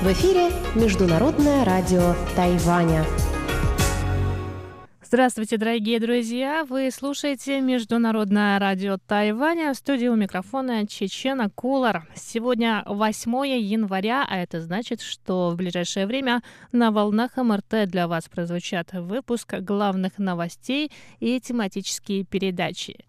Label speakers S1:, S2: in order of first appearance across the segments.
S1: В эфире Международное радио Тайваня.
S2: Здравствуйте, дорогие друзья! Вы слушаете Международное радио Тайваня. В студии у микрофона Чечена Кулар. Сегодня 8 января, а это значит, что в ближайшее время на волнах МРТ для вас прозвучат выпуск главных новостей и тематические передачи.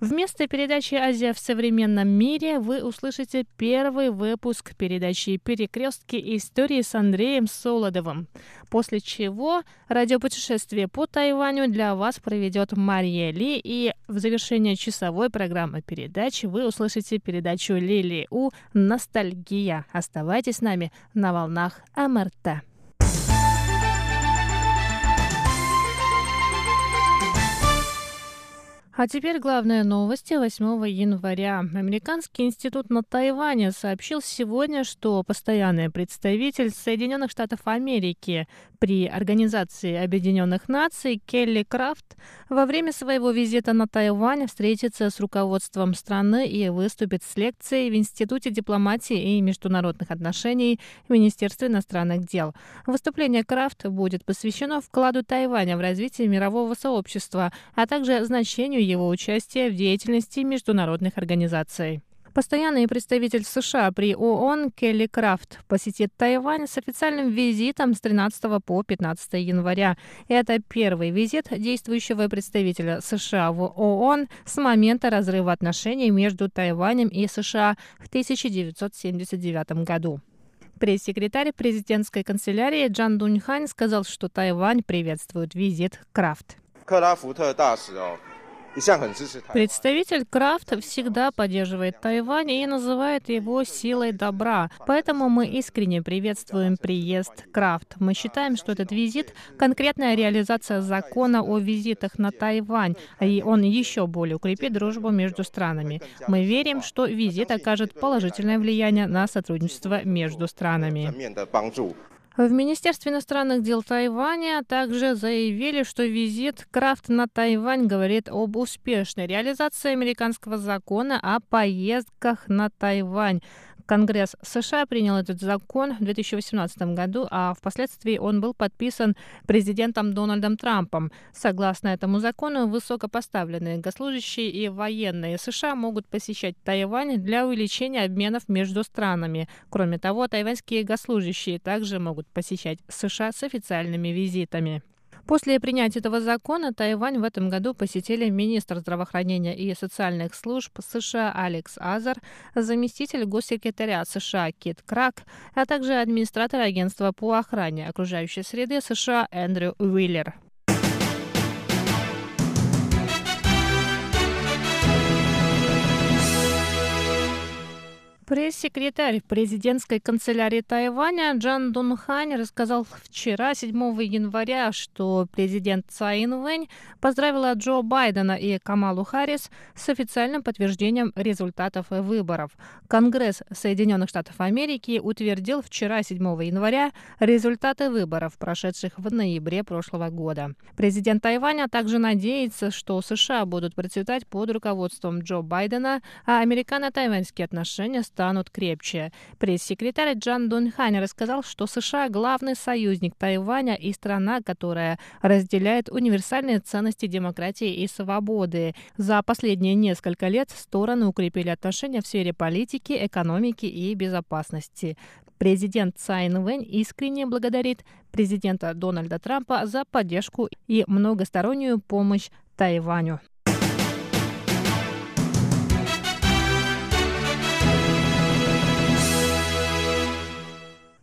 S2: Вместо передачи «Азия в современном мире» вы услышите первый выпуск передачи «Перекрестки истории» с Андреем Солодовым, после чего радиопутешествие по Тайваню для вас проведет Мария Ли, и в завершение часовой программы передач вы услышите передачу Лили У «Ностальгия». Оставайтесь с нами на волнах МРТ. А теперь главные новости 8 января. Американский институт на Тайване сообщил сегодня, что постоянный представитель Соединенных Штатов Америки при Организации Объединенных Наций Келли Крафт во время своего визита на Тайвань встретится с руководством страны и выступит с лекцией в Институте дипломатии и международных отношений в Министерстве иностранных дел. Выступление Крафт будет посвящено вкладу Тайваня в развитие мирового сообщества, а также значению его участия в деятельности международных организаций. Постоянный представитель США при ООН Келли Крафт посетит Тайвань с официальным визитом с 13 по 15 января. Это первый визит действующего представителя США в ООН с момента разрыва отношений между Тайванем и США в 1979 году. Пресс-секретарь президентской канцелярии Джан Дуньхань сказал, что Тайвань приветствует визит Крафт. Представитель Крафт всегда поддерживает Тайвань и называет его силой добра. Поэтому мы искренне приветствуем приезд Крафт. Мы считаем, что этот визит — конкретная реализация закона о визитах на Тайвань, и он еще более укрепит дружбу между странами. Мы верим, что визит окажет положительное влияние на сотрудничество между странами. В Министерстве иностранных дел Тайваня также заявили, что визит Крафт на Тайвань говорит об успешной реализации американского закона о поездках на Тайвань. Конгресс США принял этот закон в 2018 году, а впоследствии он был подписан президентом Дональдом Трампом. Согласно этому закону, высокопоставленные госслужащие и военные США могут посещать Тайвань для увеличения обменов между странами. Кроме того, тайваньские госслужащие также могут посещать США с официальными визитами. После принятия этого закона Тайвань в этом году посетили министр здравоохранения и социальных служб США Алекс Азар, заместитель госсекретаря США Кит Крак, а также администратор агентства по охране окружающей среды США Эндрю Уиллер. Пресс-секретарь президентской канцелярии Тайваня Джан Дунхань рассказал вчера, 7 января, что президент Цай Инвэнь поздравила Джо Байдена и Камалу Харрис с официальным подтверждением результатов выборов. Конгресс Соединенных Штатов Америки утвердил вчера, 7 января, результаты выборов, прошедших в ноябре прошлого года. Президент Тайваня также надеется, что США будут процветать под руководством Джо Байдена, а американо-тайваньские отношения станут станут крепче. Пресс-секретарь Джан Дунхань рассказал, что США – главный союзник Тайваня и страна, которая разделяет универсальные ценности демократии и свободы. За последние несколько лет стороны укрепили отношения в сфере политики, экономики и безопасности. Президент Цай Инвэнь искренне благодарит президента Дональда Трампа за поддержку и многостороннюю помощь Тайваню.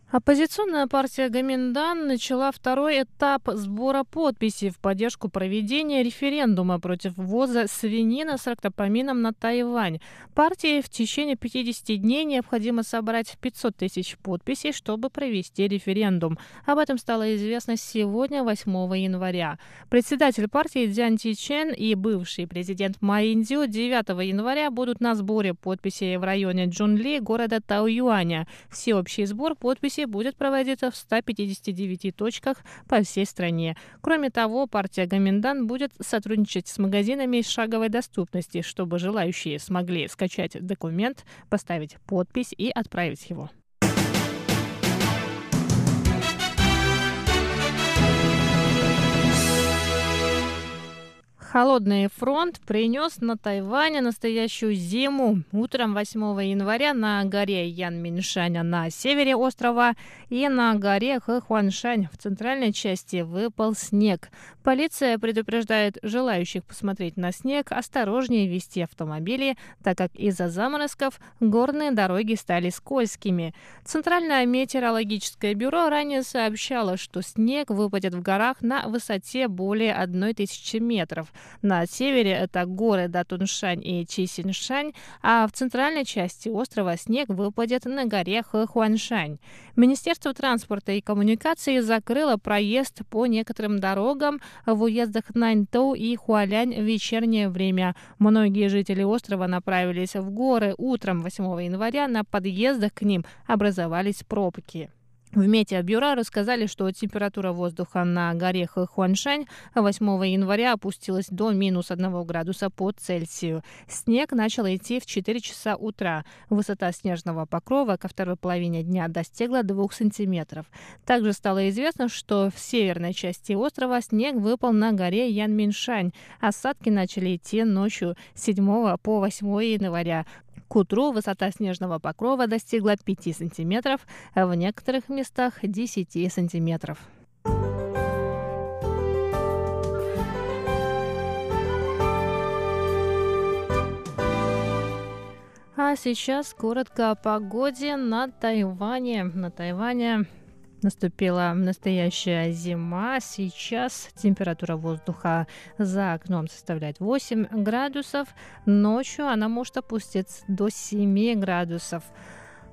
S2: Оппозиционная партия Гаминдан начала второй этап сбора подписей в поддержку проведения референдума против ввоза свинины с рактопамином на Тайвань. Партии в течение 50 дней необходимо собрать 500 тысяч подписей, чтобы провести референдум. Об этом стало известно сегодня, 8 января. Председатель партии Дзян Ти Чен и бывший президент Ма Индзю 9 января будут на сборе подписей в районе Джунли, города Тауюаня. Всеобщий сбор подписей комиссии будет проводиться в 159 точках по всей стране. Кроме того, партия Гоминдан будет сотрудничать с магазинами шаговой доступности, чтобы желающие смогли скачать документ, поставить подпись и отправить его. Холодный фронт принес на Тайване настоящую зиму. Утром 8 января на горе Янминшань на севере острова и на горе Хэхуаншань в центральной части выпал снег. Полиция предупреждает желающих посмотреть на снег осторожнее вести автомобили, так как из-за заморозков горные дороги стали скользкими. Центральное метеорологическое бюро ранее сообщало, что снег выпадет в горах на высоте более 1000 метров. На севере это горы Датуншань и Чисиншань, а в центральной части острова снег выпадет на горе Хэхуаншань. Министерство транспорта и коммуникации закрыло проезд по некоторым дорогам в уездах Наньтоу и Хуалянь в вечернее время. Многие жители острова направились в горы утром 8 января. На подъездах к ним образовались пробки. В метеобюро рассказали, что температура воздуха на горе Хуаншань 8 января опустилась до минус 1 градуса по Цельсию. Снег начал идти в 4 часа утра. Высота снежного покрова ко второй половине дня достигла 2 сантиметров. Также стало известно, что в северной части острова снег выпал на горе Янминшань. Осадки начали идти ночью 7 по 8 января. К утру высота снежного покрова достигла 5 сантиметров, а в некоторых местах 10 сантиметров. А сейчас коротко о погоде на Тайване. На Тайване Наступила настоящая зима. Сейчас температура воздуха за окном составляет 8 градусов. Ночью она может опуститься до 7 градусов.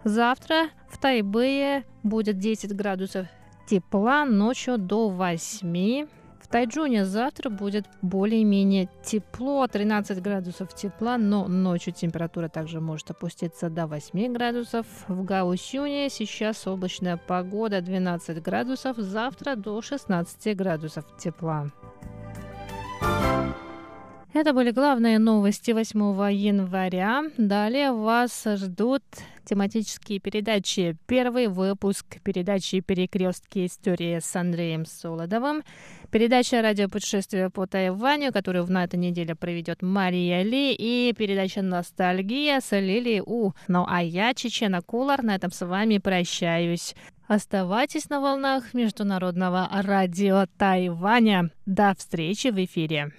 S2: Завтра в Тайбэе будет 10 градусов тепла, ночью до 8 в Тайджуне завтра будет более-менее тепло, 13 градусов тепла, но ночью температура также может опуститься до 8 градусов. В Гаусюне сейчас облачная погода 12 градусов, завтра до 16 градусов тепла. Это были главные новости 8 января. Далее вас ждут тематические передачи. Первый выпуск передачи «Перекрестки истории» с Андреем Солодовым. Передача «Радиопутешествие по Тайваню», которую на этой неделе проведет Мария Ли. И передача «Ностальгия» с Лили У. Ну а я, Чечена Кулар, на этом с вами прощаюсь. Оставайтесь на волнах Международного радио Тайваня. До встречи в эфире.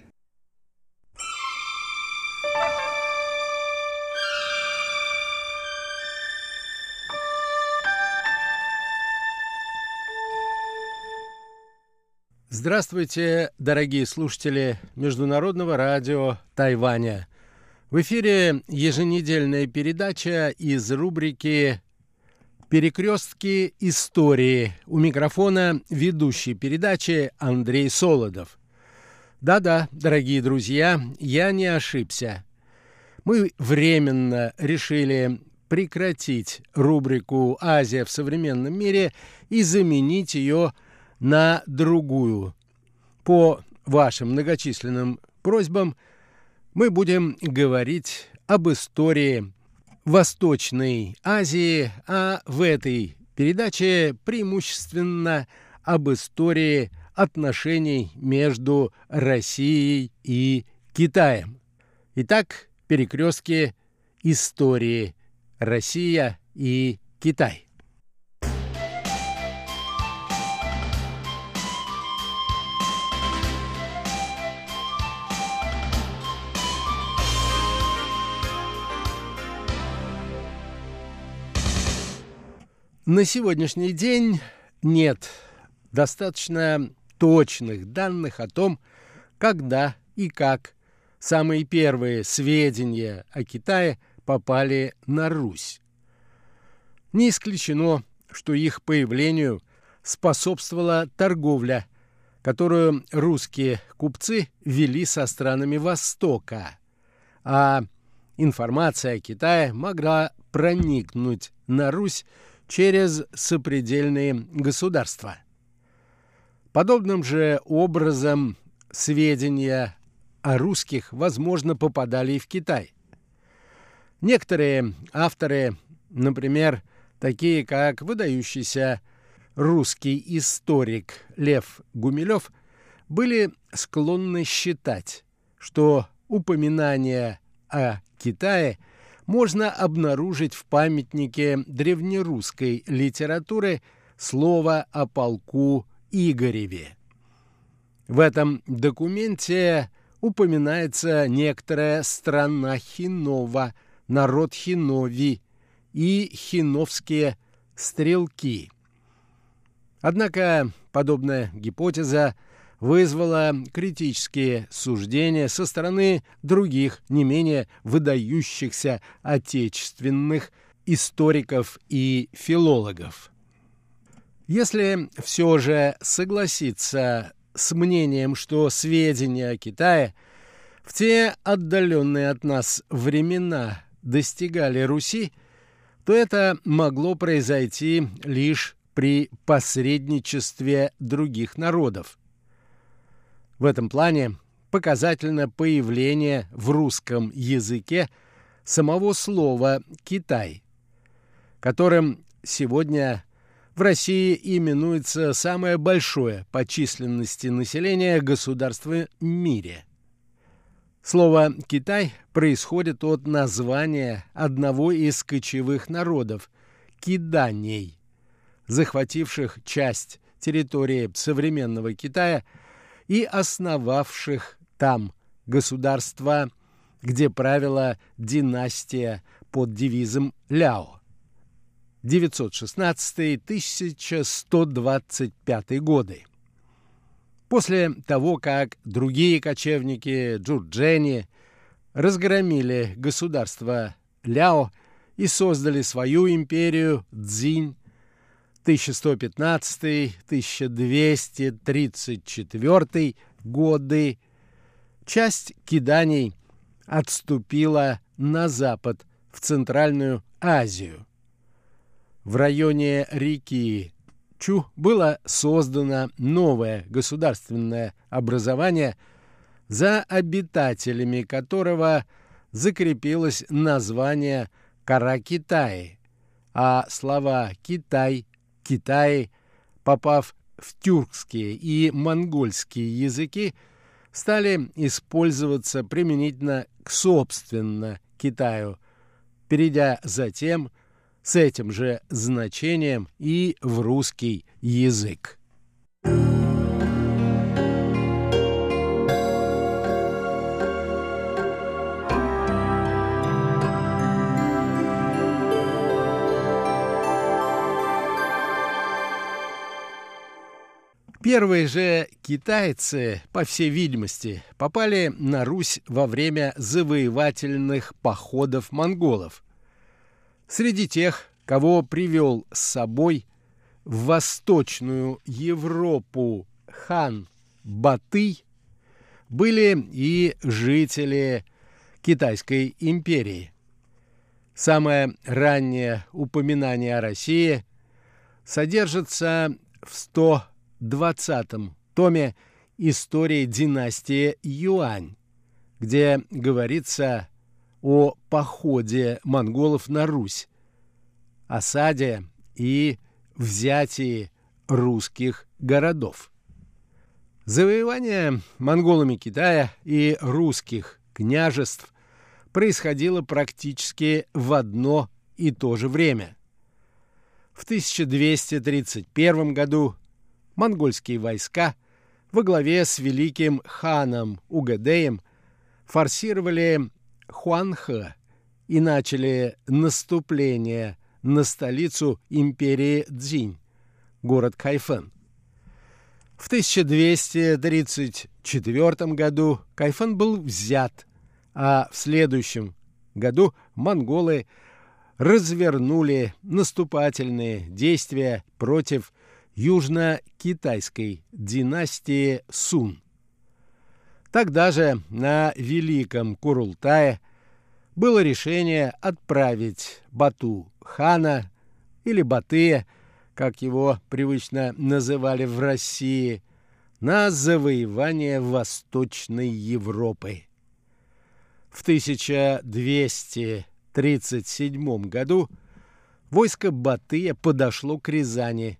S3: Здравствуйте, дорогие слушатели Международного радио Тайваня. В эфире еженедельная передача из рубрики «Перекрестки истории». У микрофона ведущий передачи Андрей Солодов. Да-да, дорогие друзья, я не ошибся. Мы временно решили прекратить рубрику «Азия в современном мире» и заменить ее на другую. По вашим многочисленным просьбам мы будем говорить об истории Восточной Азии, а в этой передаче преимущественно об истории отношений между Россией и Китаем. Итак, перекрестки истории Россия и Китай. На сегодняшний день нет достаточно точных данных о том, когда и как самые первые сведения о Китае попали на Русь. Не исключено, что их появлению способствовала торговля, которую русские купцы вели со странами Востока, а информация о Китае могла проникнуть на Русь через сопредельные государства. Подобным же образом сведения о русских, возможно, попадали и в Китай. Некоторые авторы, например, такие как выдающийся русский историк Лев Гумилев, были склонны считать, что упоминание о Китае можно обнаружить в памятнике древнерусской литературы слово о полку Игореве. В этом документе упоминается некоторая страна Хинова, народ Хинови и хиновские стрелки. Однако подобная гипотеза вызвала критические суждения со стороны других, не менее выдающихся отечественных историков и филологов. Если все же согласиться с мнением, что сведения о Китае в те отдаленные от нас времена достигали Руси, то это могло произойти лишь при посредничестве других народов. В этом плане показательно появление в русском языке самого слова «Китай», которым сегодня в России именуется самое большое по численности населения государство в мире. Слово «Китай» происходит от названия одного из кочевых народов – киданей, захвативших часть территории современного Китая и основавших там государства, где правила династия под девизом Ляо. 916-1125 годы. После того, как другие кочевники Джурджени разгромили государство Ляо и создали свою империю Цзинь 1115-1234 годы, часть киданий отступила на запад в Центральную Азию – в районе реки Чу было создано новое государственное образование, за обитателями которого закрепилось название Кара-Китай, а слова «Китай», «Китай», попав в тюркские и монгольские языки, стали использоваться применительно к собственно Китаю, перейдя затем с этим же значением и в русский язык. Первые же китайцы, по всей видимости, попали на Русь во время завоевательных походов монголов, Среди тех, кого привел с собой в Восточную Европу хан Батый, были и жители Китайской империи. Самое раннее упоминание о России содержится в 120-м томе истории династии Юань, где говорится о походе монголов на Русь, осаде и взятии русских городов. Завоевание монголами Китая и русских княжеств происходило практически в одно и то же время. В 1231 году монгольские войска во главе с великим ханом Угадеем форсировали Хуанхэ и начали наступление на столицу империи Цзинь, город Кайфэн. В 1234 году Кайфэн был взят, а в следующем году монголы развернули наступательные действия против южно-китайской династии Сун. Тогда же на Великом Курултае было решение отправить Бату хана или Батыя, как его привычно называли в России, на завоевание Восточной Европы. В 1237 году войско Батыя подошло к Рязани,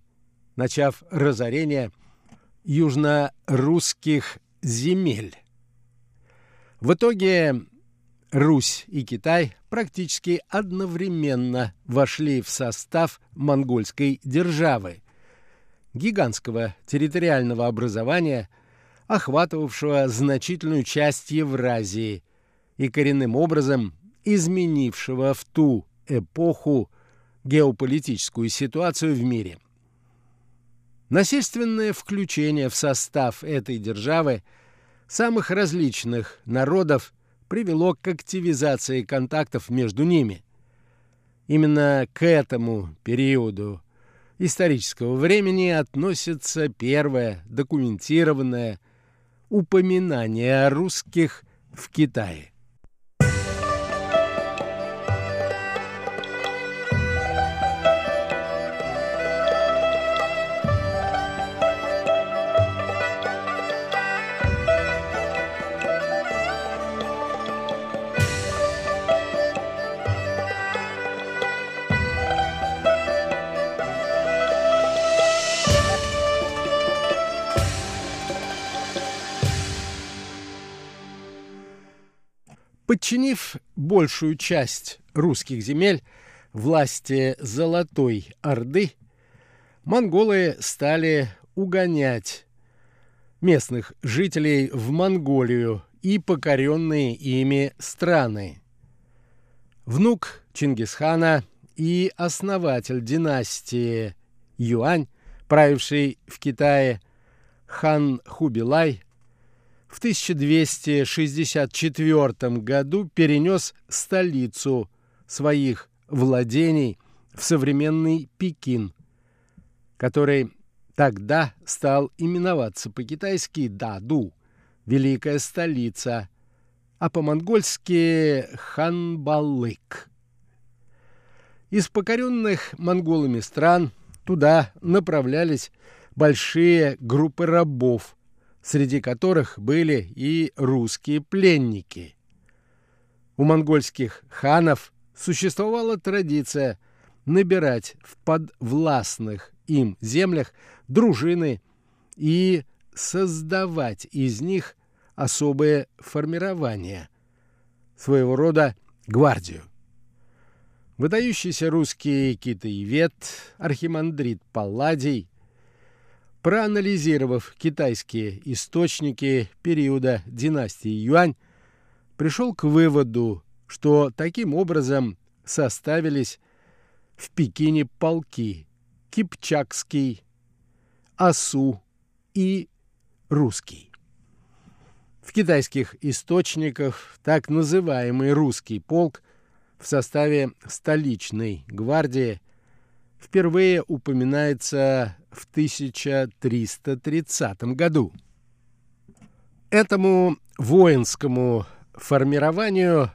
S3: начав разорение южно-русских земель. В итоге Русь и Китай практически одновременно вошли в состав монгольской державы, гигантского территориального образования, охватывавшего значительную часть Евразии и коренным образом изменившего в ту эпоху геополитическую ситуацию в мире. Насильственное включение в состав этой державы самых различных народов привело к активизации контактов между ними. Именно к этому периоду исторического времени относится первое документированное упоминание о русских в Китае. Подчинив большую часть русских земель власти Золотой Орды, монголы стали угонять местных жителей в Монголию и покоренные ими страны. Внук Чингисхана и основатель династии Юань, правивший в Китае, хан Хубилай, в 1264 году перенес столицу своих владений в современный Пекин, который тогда стал именоваться по-китайски Даду, великая столица, а по-монгольски Ханбалык. Из покоренных монголами стран туда направлялись большие группы рабов, среди которых были и русские пленники. У монгольских ханов существовала традиция набирать в подвластных им землях дружины и создавать из них особые формирования, своего рода гвардию. Выдающийся русский китаевед архимандрит Палладий Проанализировав китайские источники периода династии Юань, пришел к выводу, что таким образом составились в Пекине полки Кипчакский, Асу и Русский. В китайских источниках так называемый русский полк в составе столичной гвардии впервые упоминается в 1330 году. Этому воинскому формированию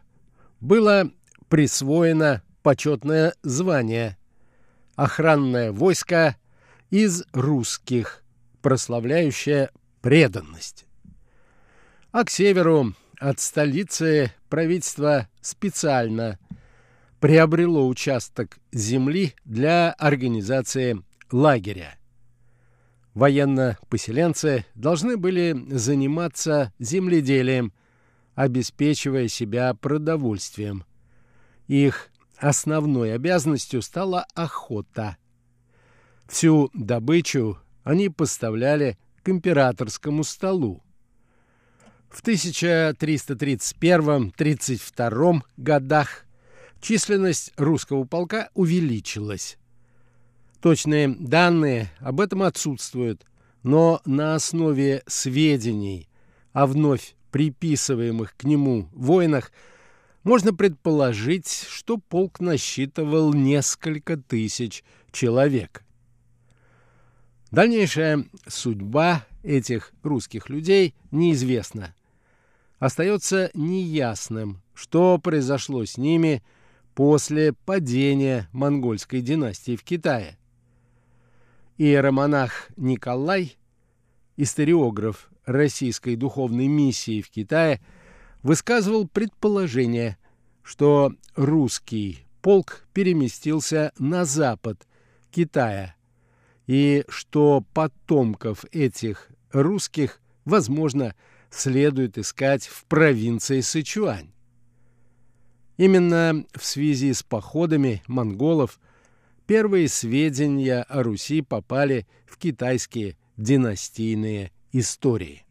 S3: было присвоено почетное звание «Охранное войско из русских», прославляющее преданность. А к северу от столицы правительство специально приобрело участок земли для организации лагеря военно-поселенцы должны были заниматься земледелием, обеспечивая себя продовольствием. Их основной обязанностью стала охота. Всю добычу они поставляли к императорскому столу. В 1331-32 годах численность русского полка увеличилась. Точные данные об этом отсутствуют, но на основе сведений о вновь приписываемых к нему войнах можно предположить, что полк насчитывал несколько тысяч человек. Дальнейшая судьба этих русских людей неизвестна. Остается неясным, что произошло с ними после падения монгольской династии в Китае иеромонах Николай, историограф российской духовной миссии в Китае, высказывал предположение, что русский полк переместился на запад Китая и что потомков этих русских, возможно, следует искать в провинции Сычуань. Именно в связи с походами монголов первые сведения о Руси попали в китайские династийные истории.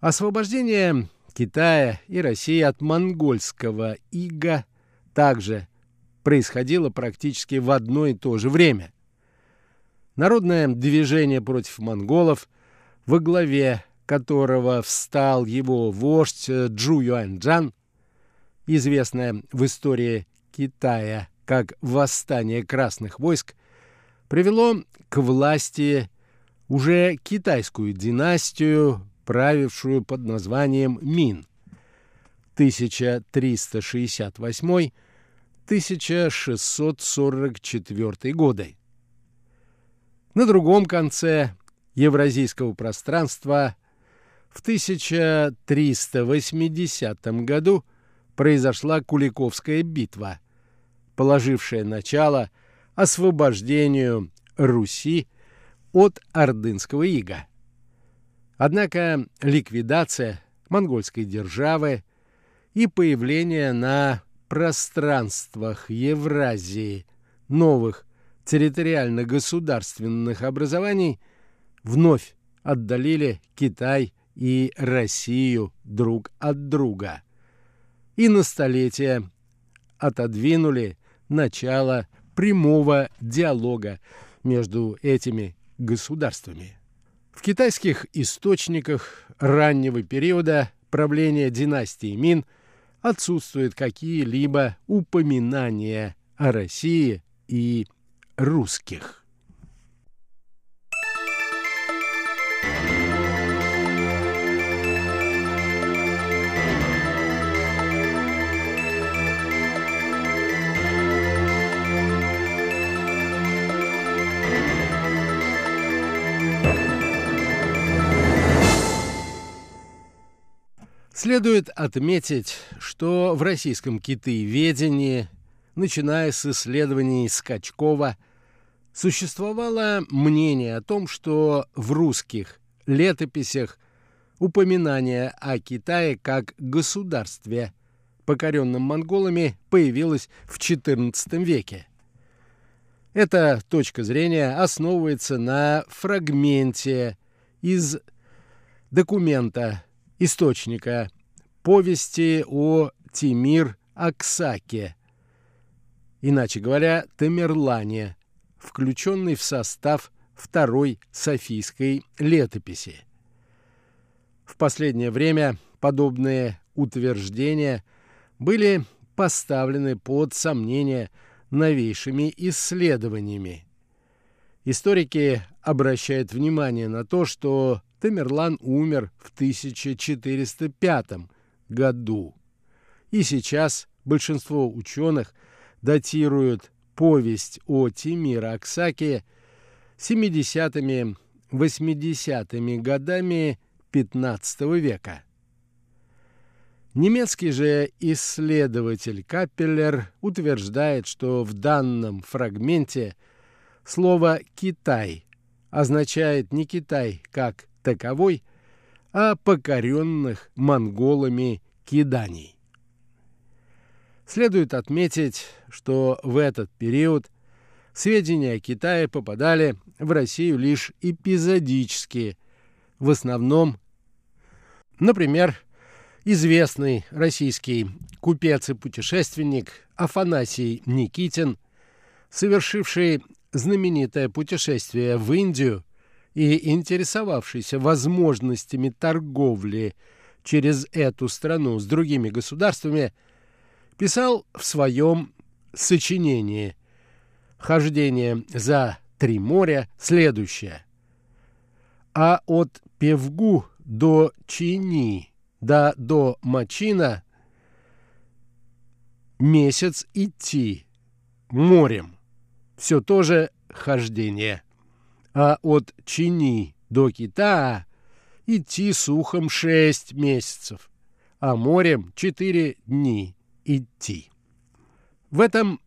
S3: Освобождение Китая и России от монгольского ига также происходило практически в одно и то же время. Народное движение против монголов, во главе которого встал его вождь Джу Юаньчжан, известное в истории Китая как «восстание красных войск», привело к власти уже китайскую династию, правившую под названием Мин 1368-1644 годы. На другом конце евразийского пространства в 1380 году произошла Куликовская битва, положившая начало освобождению Руси от ордынского ига. Однако ликвидация монгольской державы и появление на пространствах Евразии новых территориально-государственных образований вновь отдалили Китай и Россию друг от друга и на столетия отодвинули начало прямого диалога между этими государствами. В китайских источниках раннего периода правления династии Мин отсутствуют какие-либо упоминания о России и русских. Следует отметить, что в российском китаеведении, начиная с исследований Скачкова, существовало мнение о том, что в русских летописях упоминание о Китае как государстве, покоренном монголами, появилось в XIV веке. Эта точка зрения основывается на фрагменте из документа источника повести о Тимир Аксаке, иначе говоря, Тамерлане, включенный в состав второй Софийской летописи. В последнее время подобные утверждения были поставлены под сомнение новейшими исследованиями. Историки обращают внимание на то, что Тамерлан умер в 1405 году. И сейчас большинство ученых датируют повесть о Тимира Аксаке 70-ми, 80-ми годами XV века. Немецкий же исследователь Каппеллер утверждает, что в данном фрагменте слово «Китай» означает не Китай как таковой, а покоренных монголами киданий. Следует отметить, что в этот период сведения о Китае попадали в Россию лишь эпизодически, в основном, например, известный российский купец и путешественник Афанасий Никитин, совершивший знаменитое путешествие в Индию и интересовавшийся возможностями торговли через эту страну с другими государствами, писал в своем сочинении «Хождение за три моря» следующее. А от Певгу до Чини, да до Мачина месяц идти морем. Все тоже хождение а от Чини до Китая идти сухом шесть месяцев, а морем четыре дни идти. В этом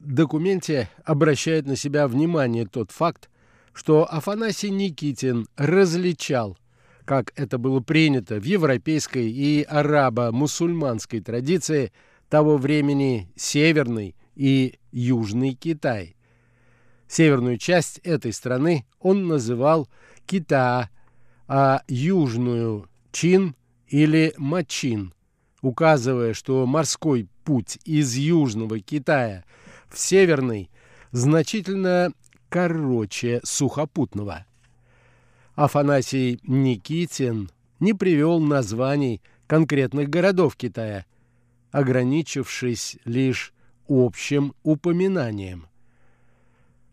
S3: документе обращает на себя внимание тот факт, что Афанасий Никитин различал как это было принято в европейской и арабо-мусульманской традиции того времени Северный и Южный Китай. Северную часть этой страны он называл Кита, а южную – Чин или Мачин, указывая, что морской путь из Южного Китая в Северный значительно короче сухопутного. Афанасий Никитин не привел названий конкретных городов Китая, ограничившись лишь общим упоминанием.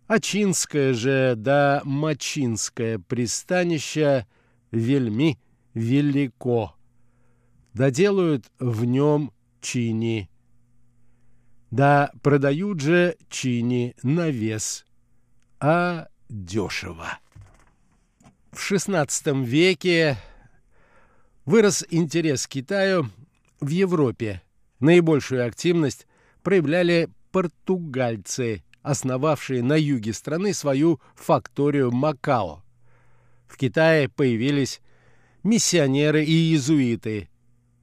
S3: Ачинское же да Мачинское пристанище вельми велико. Доделают в нем чини. Да продают же чини на вес, а дешево. В XVI веке вырос интерес к Китаю в Европе. Наибольшую активность проявляли португальцы, основавшие на юге страны свою факторию Макао. В Китае появились миссионеры и иезуиты.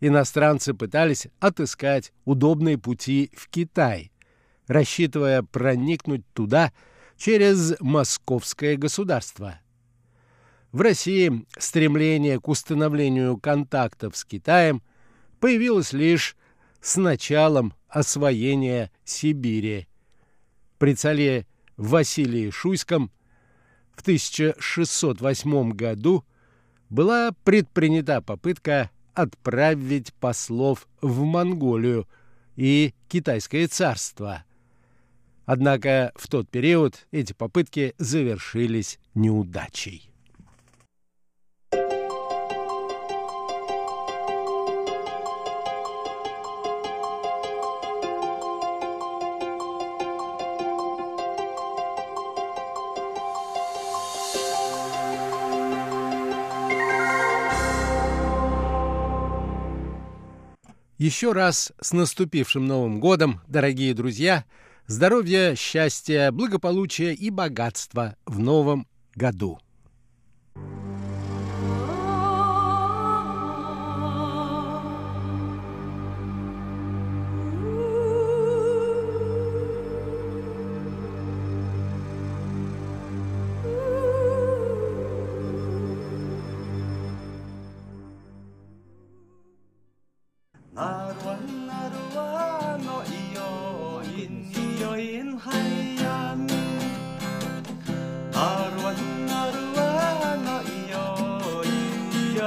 S3: Иностранцы пытались отыскать удобные пути в Китай, рассчитывая проникнуть туда через московское государство. В России стремление к установлению контактов с Китаем появилось лишь с началом освоения Сибири. При царе Василии Шуйском в 1608 году была предпринята попытка отправить послов в Монголию и Китайское царство. Однако в тот период эти попытки завершились неудачей. Еще раз с наступившим Новым годом, дорогие друзья! Здоровья, счастья, благополучия и богатства в новом году!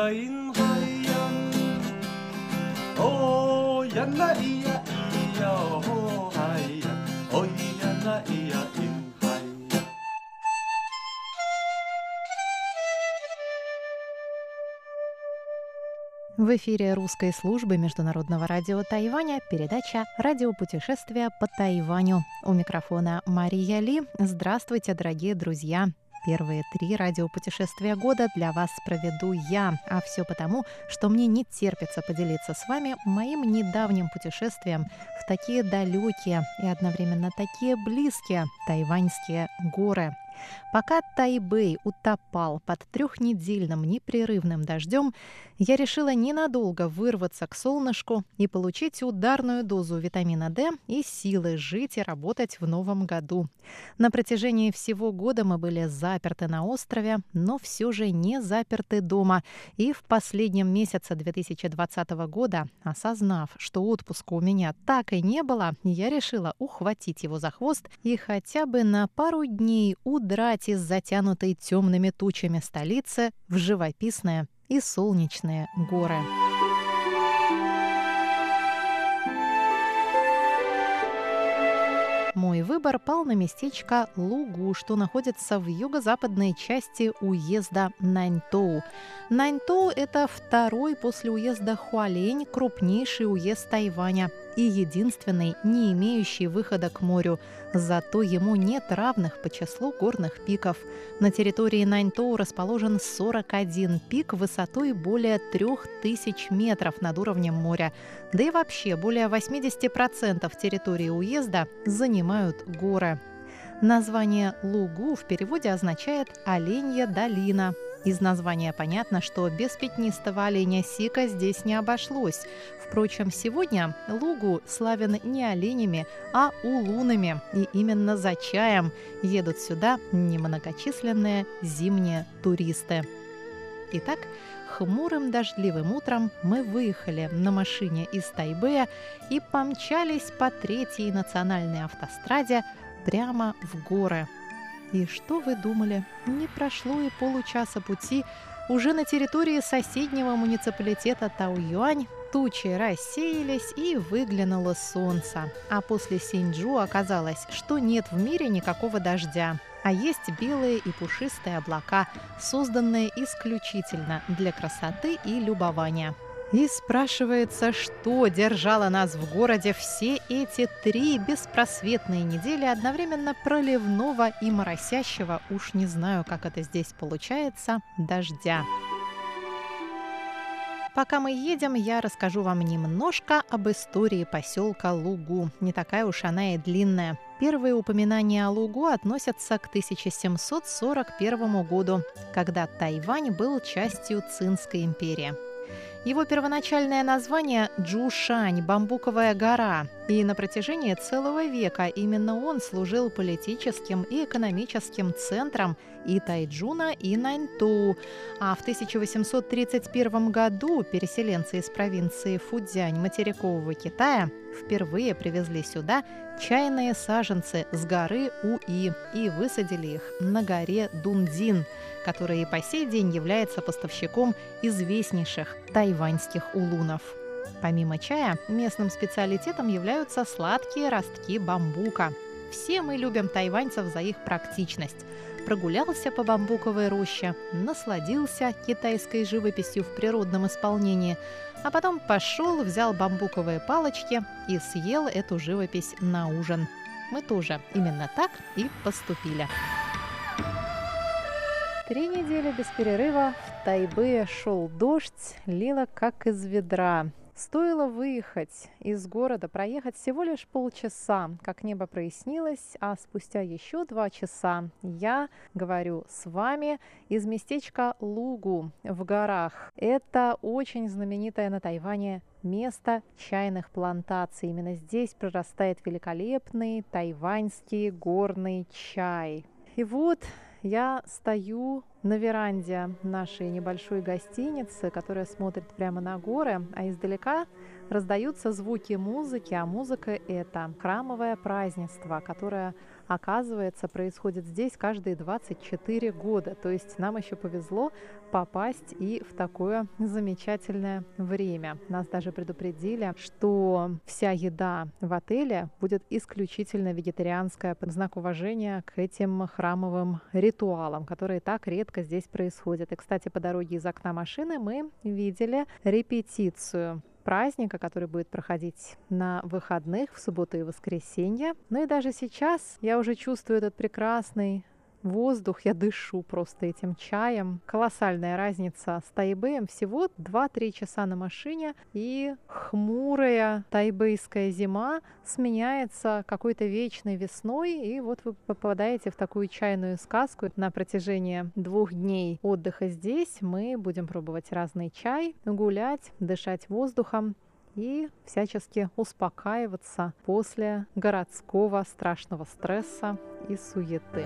S1: В эфире русской службы Международного радио Тайваня передача «Радиопутешествия по Тайваню». У микрофона Мария Ли. Здравствуйте, дорогие друзья! Первые три радиопутешествия года для вас проведу я, а все потому, что мне не терпится поделиться с вами моим недавним путешествием в такие далекие и одновременно такие близкие тайваньские горы – Пока Тайбэй утопал под трехнедельным непрерывным дождем, я решила ненадолго вырваться к солнышку и получить ударную дозу витамина D и силы жить и работать в новом году. На протяжении всего года мы были заперты на острове, но все же не заперты дома. И в последнем месяце 2020 года, осознав, что отпуска у меня так и не было, я решила ухватить его за хвост и хотя бы на пару дней удрать из затянутой темными тучами столицы в живописное и солнечные горы. Мой выбор пал на местечко Лугу, что находится в юго-западной части уезда Наньтоу. Наньтоу – это второй после уезда Хуалень крупнейший уезд Тайваня и единственный, не имеющий выхода к морю. Зато ему нет равных по числу горных пиков. На территории Наньтоу расположен 41 пик высотой более 3000 метров над уровнем моря. Да и вообще более 80% территории уезда занимают горы. Название Лугу в переводе означает «оленья долина», Из названия понятно, что без пятнистого оленя Сика здесь не обошлось. Впрочем, сегодня Лугу славен не оленями, а улунами. И именно за чаем едут сюда немногочисленные зимние туристы. Итак, хмурым дождливым утром мы выехали на машине из Тайбэя и помчались по третьей национальной автостраде прямо в горы – и что вы думали? Не прошло и получаса пути, уже на территории соседнего муниципалитета Тау-Юань тучи рассеялись и выглянуло солнце. А после Синьчжу оказалось, что нет в мире никакого дождя. А есть белые и пушистые облака, созданные исключительно для красоты и любования. И спрашивается, что держало нас в городе все эти три беспросветные недели одновременно проливного и моросящего, уж не знаю, как это здесь получается, дождя. Пока мы едем, я расскажу вам немножко об истории поселка Лугу. Не такая уж она и длинная. Первые упоминания о Лугу относятся к 1741 году, когда Тайвань был частью Цинской империи. Его первоначальное название – Джушань, бамбуковая гора. И на протяжении целого века именно он служил политическим и экономическим центром и Тайджуна, и Наньту. А в 1831 году переселенцы из провинции Фудзянь материкового Китая впервые привезли сюда чайные саженцы с горы Уи и высадили их на горе Дундин – который и по сей день является поставщиком известнейших тайваньских улунов. Помимо чая, местным специалитетом являются сладкие ростки бамбука. Все мы любим тайваньцев за их практичность. Прогулялся по бамбуковой роще, насладился китайской живописью в природном исполнении, а потом пошел, взял бамбуковые палочки и съел эту живопись на ужин. Мы тоже именно так и поступили. Три недели без перерыва в Тайбе шел дождь, лило как из ведра. Стоило выехать из города, проехать всего лишь полчаса, как небо прояснилось, а спустя еще два часа я говорю с вами из местечка Лугу в горах. Это очень знаменитое на Тайване место чайных плантаций. Именно здесь прорастает великолепный тайваньский горный чай. И вот я стою на веранде нашей небольшой гостиницы, которая смотрит прямо на горы, а издалека раздаются звуки музыки, а музыка — это храмовое празднество, которое оказывается, происходит здесь каждые 24 года. То есть нам еще повезло попасть и в такое замечательное время. Нас даже предупредили, что вся еда в отеле будет исключительно вегетарианская, под знак уважения к этим храмовым ритуалам, которые так редко здесь происходят. И, кстати, по дороге из окна машины мы видели репетицию праздника, который будет проходить на выходных в субботу и воскресенье. Ну и даже сейчас я уже чувствую этот прекрасный воздух, я дышу просто этим чаем. Колоссальная разница с Тайбэем. Всего 2-3 часа на машине, и хмурая тайбэйская зима сменяется какой-то вечной весной, и вот вы попадаете в такую чайную сказку. На протяжении двух дней отдыха здесь мы будем пробовать разный чай, гулять, дышать воздухом и всячески успокаиваться после городского страшного стресса и суеты.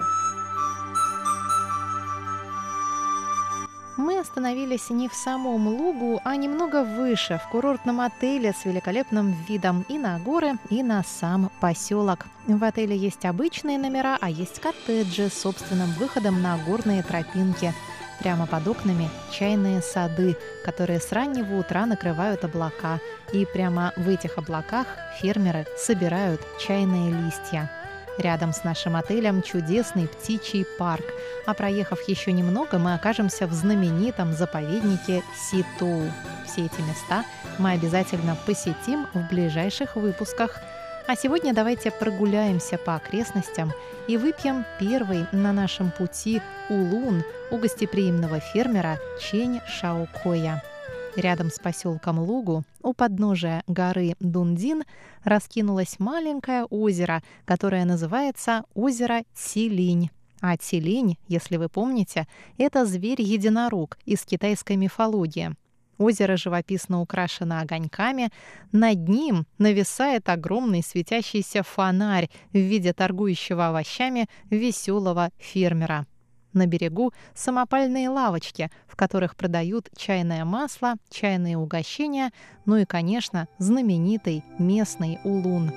S1: Мы остановились не в самом лугу, а немного выше, в курортном отеле с великолепным видом и на горы, и на сам поселок. В отеле есть обычные номера, а есть коттеджи с собственным выходом на горные тропинки. Прямо под окнами чайные сады, которые с раннего утра накрывают облака. И прямо в этих облаках фермеры собирают чайные листья. Рядом с нашим отелем чудесный птичий парк, а проехав еще немного, мы окажемся в знаменитом заповеднике Ситоу. Все эти места мы обязательно посетим в ближайших выпусках. А сегодня давайте прогуляемся по окрестностям и выпьем первый на нашем пути улун у гостеприимного фермера Чень Шаокоя. Рядом с поселком Лугу, у подножия горы Дундин, раскинулось маленькое озеро, которое называется озеро Силинь. А Тилинь, если вы помните, это зверь-единорог из китайской мифологии. Озеро живописно украшено огоньками. Над ним нависает огромный светящийся фонарь в виде торгующего овощами веселого фермера. На берегу самопальные лавочки, в которых продают чайное масло, чайные угощения, ну и, конечно, знаменитый местный улун.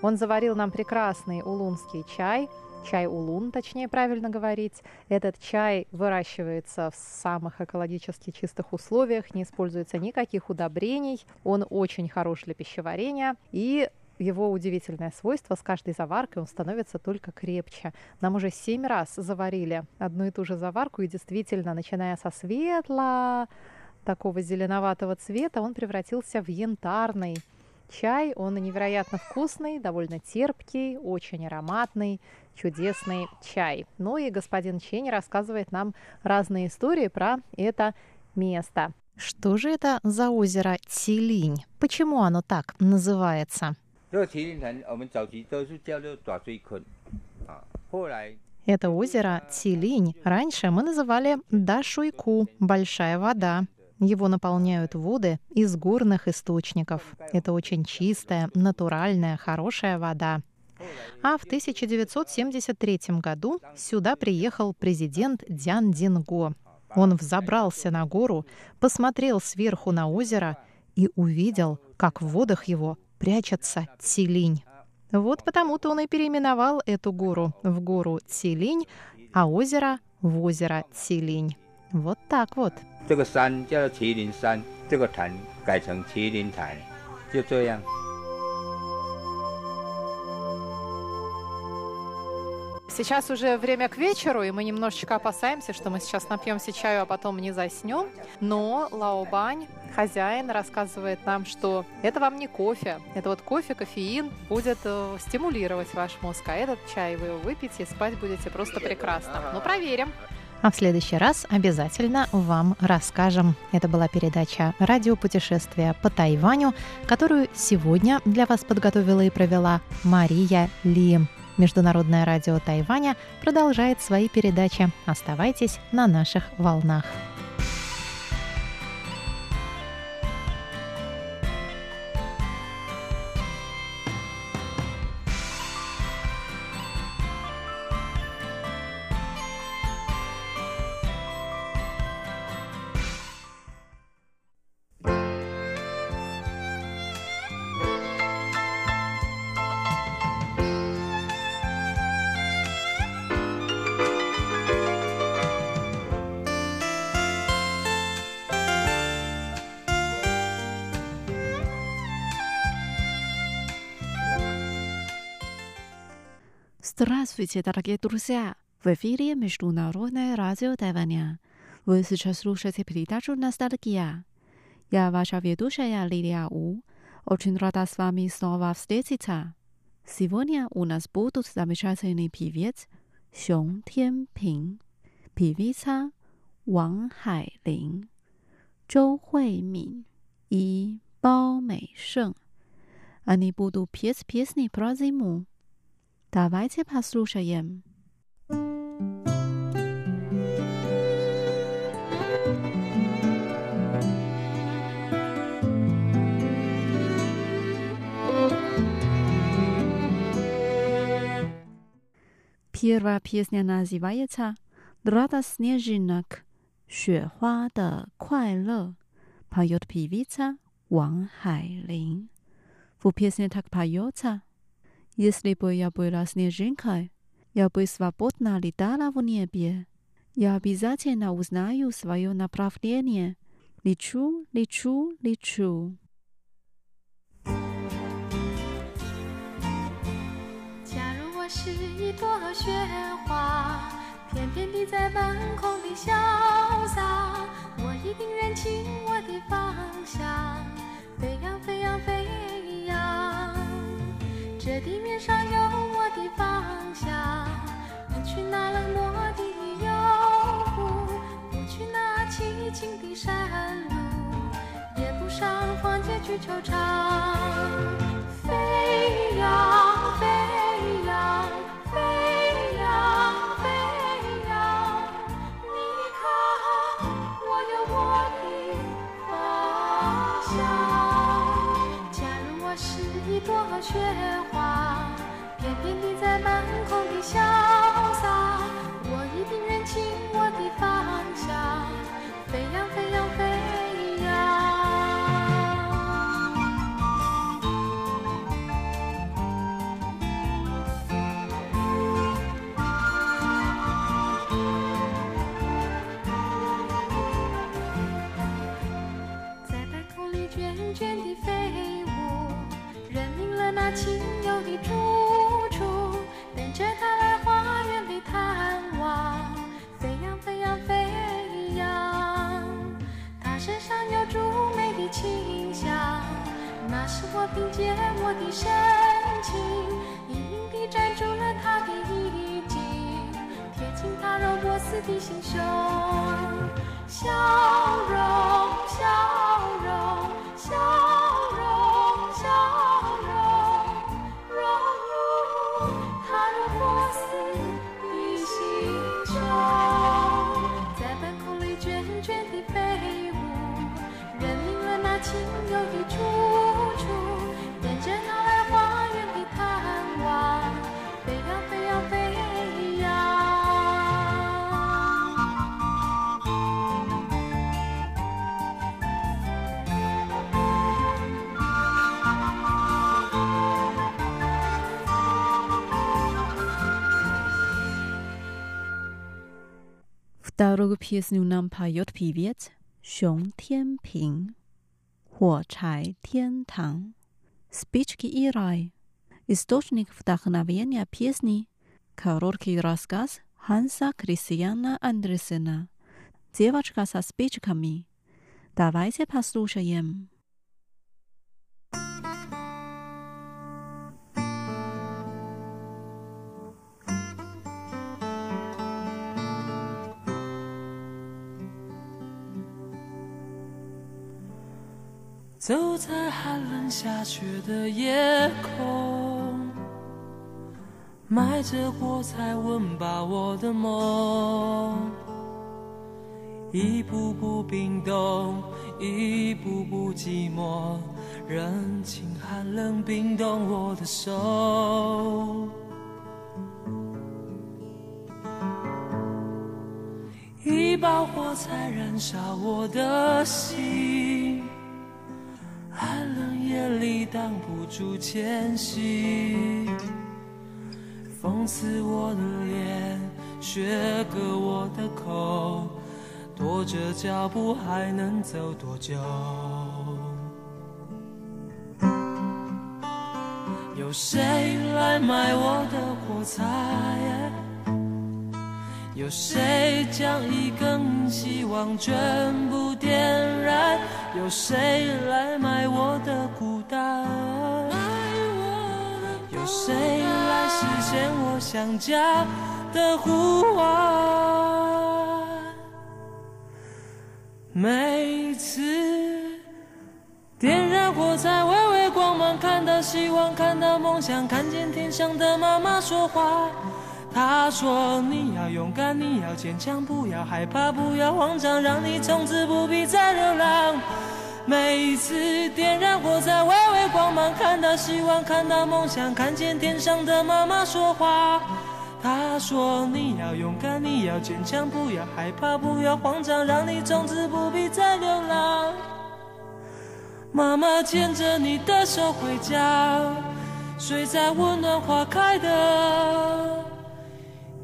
S1: Он заварил нам прекрасный улунский чай, чай улун, точнее правильно говорить. Этот чай выращивается в самых экологически чистых условиях, не используется никаких удобрений, он очень хорош для пищеварения и его удивительное свойство, с каждой заваркой он становится только крепче. Нам уже семь раз заварили одну и ту же заварку, и действительно, начиная со светла, такого зеленоватого цвета, он превратился в янтарный чай. Он невероятно вкусный, довольно терпкий, очень ароматный, чудесный чай. Ну и господин Чень рассказывает нам разные истории про это место. Что же это за озеро Тилинь? Почему оно так называется? Это озеро Тилинь раньше мы называли Дашуйку – большая вода. Его наполняют воды из горных источников. Это очень чистая, натуральная, хорошая вода. А в 1973 году сюда приехал президент Дян Динго. Он взобрался на гору, посмотрел сверху на озеро и увидел, как в водах его прячется Цилинь. Вот потому-то он и переименовал эту гору в гору Цилинь, а озеро в озеро Цилинь. Вот так вот. 这个山叫麒麟山，这个潭改成麒麟潭，就这样。 Сейчас уже время к вечеру, и мы немножечко опасаемся, что мы сейчас напьемся чаю, а потом не заснем. Но Лао Бань, хозяин, рассказывает нам, что это вам не кофе. Это вот кофе, кофеин будет э, стимулировать ваш мозг, а этот чай вы выпьете и спать будете просто прекрасно. Ну, проверим. А в следующий раз обязательно вам расскажем. Это была передача «Радиопутешествия по Тайваню», которую сегодня для вас подготовила и провела Мария Ли. Международное радио Тайваня продолжает свои передачи. Оставайтесь на наших волнах.
S4: Здравствуйте, дорогие друзья! В эфире Международное радио Тайваня. Вы сейчас слушаете передачу «Ностальгия». Я ваша ведущая Лилия У. Очень рада с вами снова встретиться. Сегодня у нас будут замечательный певец Сюн Тянпин, певица Ван Хайлин, Зhou Huimin и Бао Мэйшэн. Они будут петь песни про зиму. davaize pasrusha yem piera pius nana zivajita dada sneezhinak 雪花的快乐 paiyot pi ta piosna. Если бы я была снежинкой, я бы свободно летала в небе. Я обязательно узнаю свое направление. Лечу, лечу, лечу. 假如我是一朵雪花，翩翩地在半空里潇洒，我一定认清我的方向，飞呀飞呀飞呀。 地面上有我的方向，不去那冷漠的幽谷，不去那凄清的山路，也不上荒间去惆怅。飞呀飞
S5: 呀，飞呀飞呀，你看我有我的方向。假如我是一朵雪花。你在半空的潇洒我的深情，隐隐地粘住了他的衣襟，贴近他柔波似的心胸，笑 Europäes
S4: nu nampa jpviet 熊天平，火柴天堂，Spiczki i raj. Istocznik wdachnawienia piesni Karolki Raskas Hansa Christiana Andresena. Dziewaczka sa spiczkami. Dawaj się posłuchajem.
S6: 走在寒冷下雪的夜空，埋着火柴温饱我的梦，一步步冰冻，一步步寂寞，人情寒冷冰冻我的手，一把火柴燃烧我的心。寒冷夜里挡不住前行，风刺我的脸，雪割我的口，拖着脚步还能走多久？有谁来买我的火柴？有谁将一根希望全部点燃？有谁来买我的孤单？有谁来实现我想家的呼唤？每次点燃火柴，微微光芒，看到希望，看到梦想，看见天上的妈妈说话。他说：“你要勇敢，你要坚强，不要害怕，不要慌张，让你从此不必再流浪。”每一次点燃火柴，微微光芒，看到希望，看到梦想，看见天上的妈妈说话。他说：“你要勇敢，你要坚强，不要害怕，不要慌张，让你从此不必再流浪。”妈妈牵着你的手回家，睡在温暖花开的。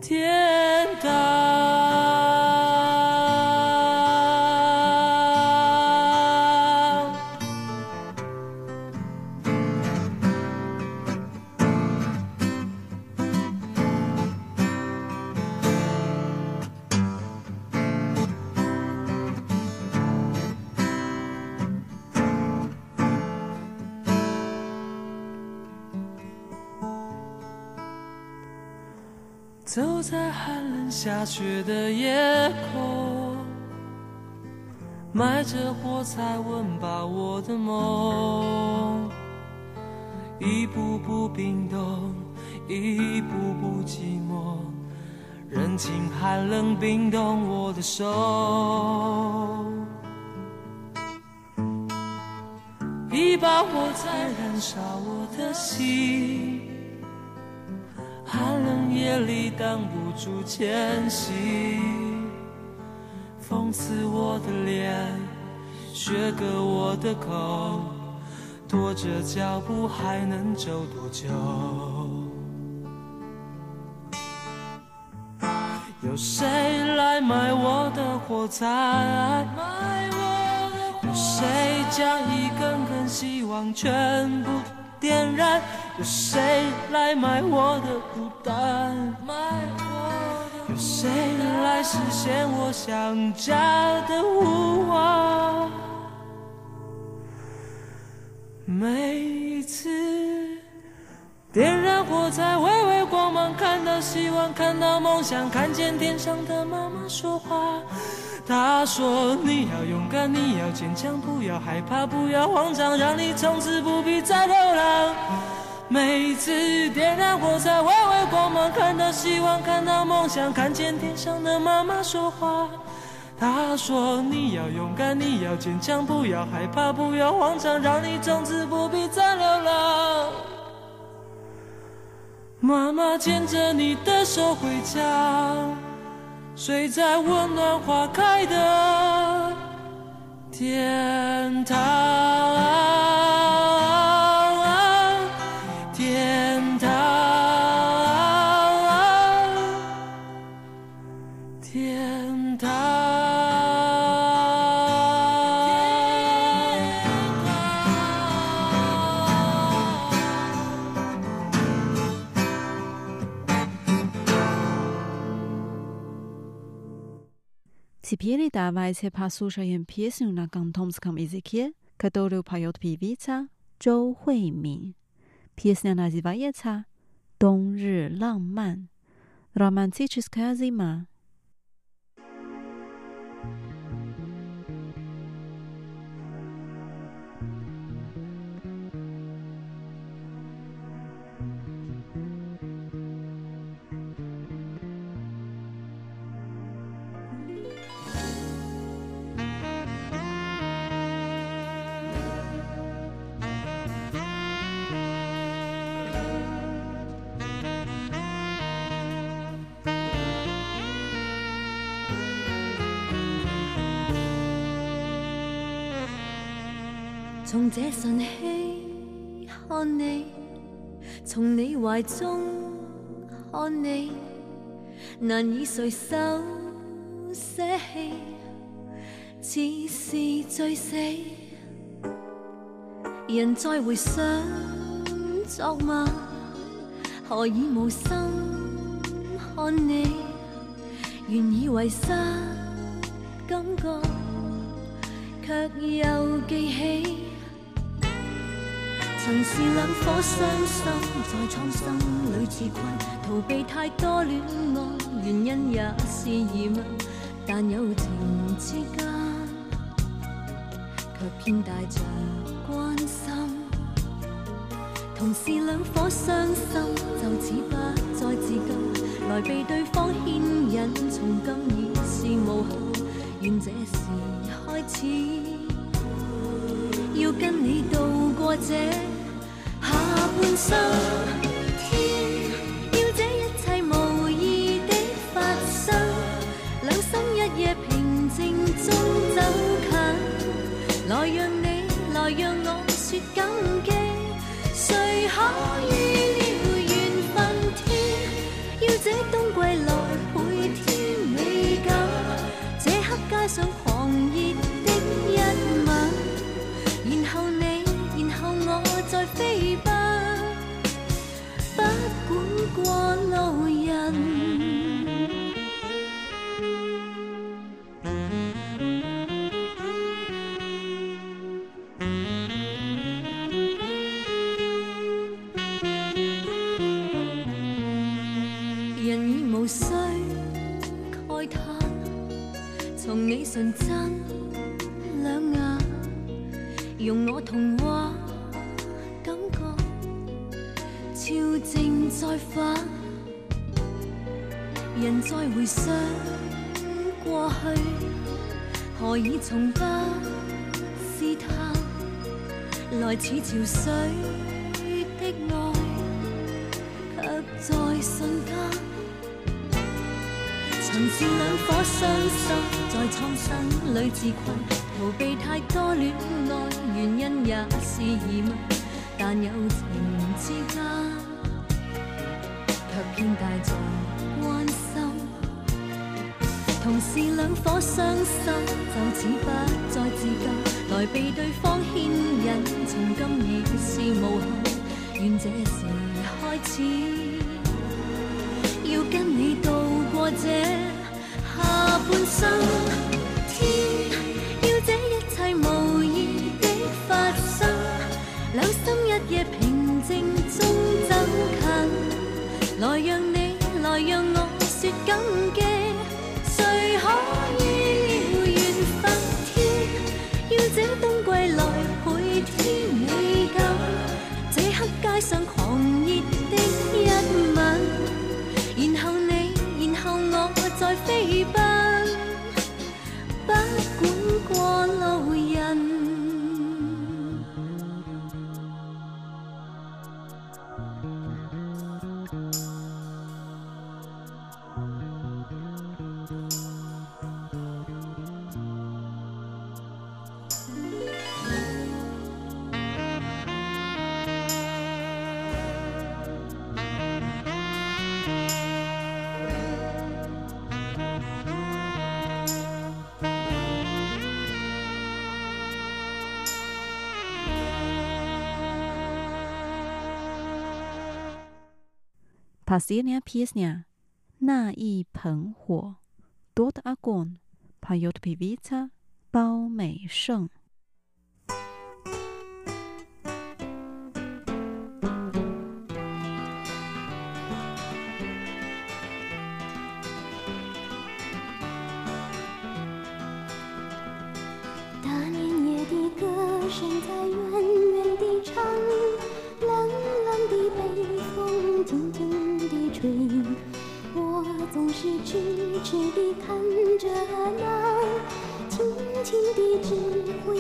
S6: 天大。在寒冷下雪的夜空，埋着火柴温饱我的梦，一步步冰冻，一步步寂寞，人情寒冷冰冻我的手，一把火在燃烧我的心，寒冷夜里挡不住前行，风刺我的脸，雪割我的口，拖着脚步还能走多久？有谁来买我的火柴？有谁将一根根希望全部点燃？有谁来买我的孤单？有谁来实现我想家的呼唤？每一次。点燃火柴，微微光芒，看到希望，看到梦想，看见天上的妈妈说话。她说：“你要勇敢，你要坚强，不要害怕，不要慌张，让你从此不必再流浪。”每次点燃火柴，微微光芒，看到希望，看到梦想，看见天上的妈妈说话。她说：“你要勇敢，你要坚强，不要害怕，不要慌张，让你从此不必再流浪。”妈妈牵着你的手回家，睡在温暖花开的天堂。
S4: Теперь давайте послушаем песню на кантонском языке, которую поет певица Чжоу Хуймин. Песня называется «Дong Ры Лангман» — «Романтическая зима».
S7: 這晨曦看你，從你懷中看你，難以垂手舍弃，似是醉死。人再回想昨晚，何以無心看你？原以為失感覺，卻又記起。曾是兩顆傷心，在蒼生裏自困，逃避太多戀愛，原因也是疑問。但友情之間，卻偏帶着關心。同是兩顆傷心，就此不再自禁，來被對方牽引，從今已是無憾。願這時開始，要跟你渡過這。下半生 静再返，人再回想过去，何以从不试探？ 来似潮水的爱，却在瞬间。曾是两颗伤心，在创伤里自困，逃避太多恋爱，原因也是疑问。但友情之间， 卻偏帶着關心。同是两颗伤心，就此不再自救，来被对方牵引，从今已是无憾。愿这时开始。要跟你渡过这下半生，天要这一切无意的发生，两心一夜平静来让你来让我说感激。
S8: Pasilnia Pisnia, Na i Peng Huo, Dot Agon, Payot Pivita, Bao Mei seng. 痴痴地看着那轻轻地指挥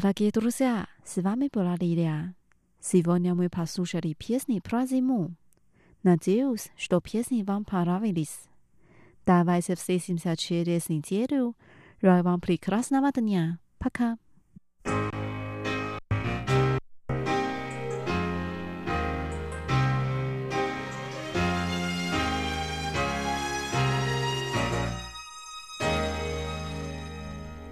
S4: Дорогие друзья, с вами была Лилия. Сегодня мы послушали песни про зиму. Надеюсь, что песни вам понравились. Давайте встретимся через неделю. Желаю вам прекрасного дня. Пока.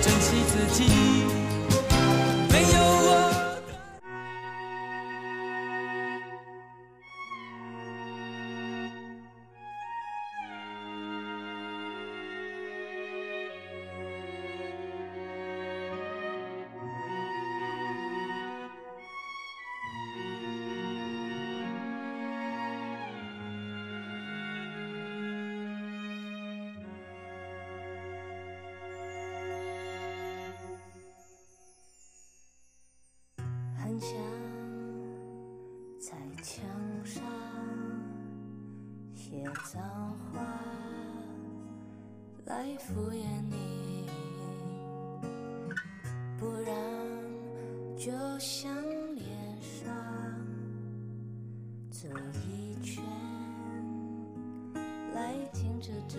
S3: 珍惜自己。
S9: 墙在墙上写脏话来敷衍你，不然就像脸上走一圈来停止这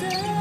S9: 的